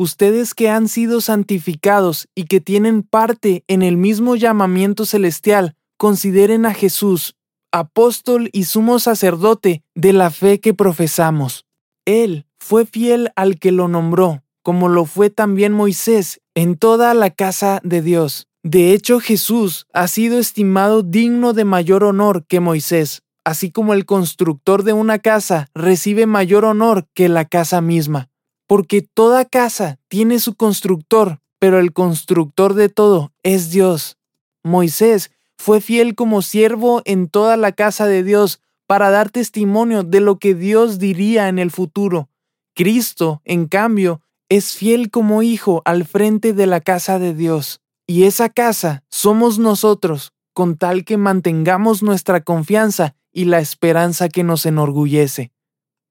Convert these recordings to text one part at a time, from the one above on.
ustedes que han sido santificados y que tienen parte en el mismo llamamiento celestial, consideren a Jesús, apóstol y sumo sacerdote de la fe que profesamos. Él fue fiel al que lo nombró, como lo fue también Moisés en toda la casa de Dios. De hecho, Jesús ha sido estimado digno de mayor honor que Moisés, así como el constructor de una casa recibe mayor honor que la casa misma. Porque toda casa tiene su constructor, pero el constructor de todo es Dios. Moisés fue fiel como siervo en toda la casa de Dios para dar testimonio de lo que Dios diría en el futuro. Cristo, en cambio, es fiel como hijo al frente de la casa de Dios. Y esa casa somos nosotros, con tal que mantengamos nuestra confianza y la esperanza que nos enorgullece.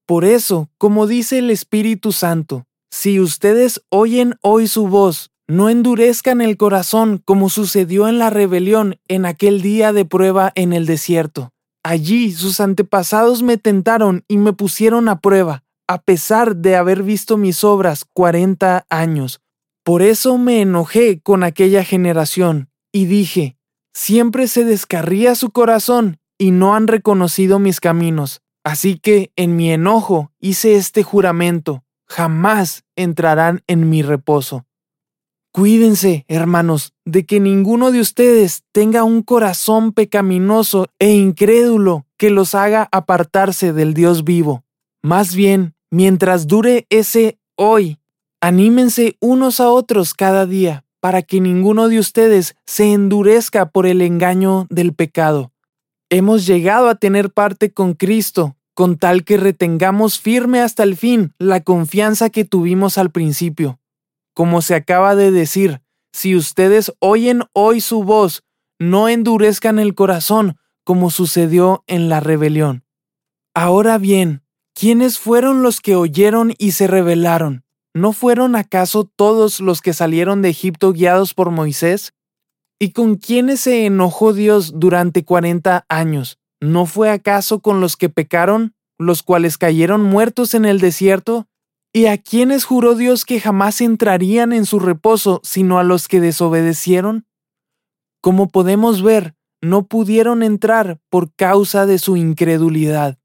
Por eso, como dice el Espíritu Santo, si ustedes oyen hoy su voz, no endurezcan el corazón como sucedió en la rebelión en aquel día de prueba en el desierto. Allí sus antepasados me tentaron y me pusieron a prueba, a pesar de haber visto mis obras cuarenta años. Por eso me enojé con aquella generación y dije, siempre se descarría su corazón y no han reconocido mis caminos. Así que en mi enojo hice este juramento, jamás entrarán en mi reposo. Cuídense, hermanos, de que ninguno de ustedes tenga un corazón pecaminoso e incrédulo que los haga apartarse del Dios vivo. Más bien, mientras dure ese hoy, anímense unos a otros cada día para que ninguno de ustedes se endurezca por el engaño del pecado. Hemos llegado a tener parte con Cristo, con tal que retengamos firme hasta el fin la confianza que tuvimos al principio. Como se acaba de decir, si ustedes oyen hoy su voz, no endurezcan el corazón como sucedió en la rebelión. Ahora bien, ¿quiénes fueron los que oyeron y se rebelaron? ¿No fueron acaso todos los que salieron de Egipto guiados por Moisés? ¿Y con quiénes se enojó Dios durante cuarenta años? ¿No fue acaso con los que pecaron, los cuales cayeron muertos en el desierto? ¿Y a quiénes juró Dios que jamás entrarían en su reposo sino a los que desobedecieron? Como podemos ver, no pudieron entrar por causa de su incredulidad.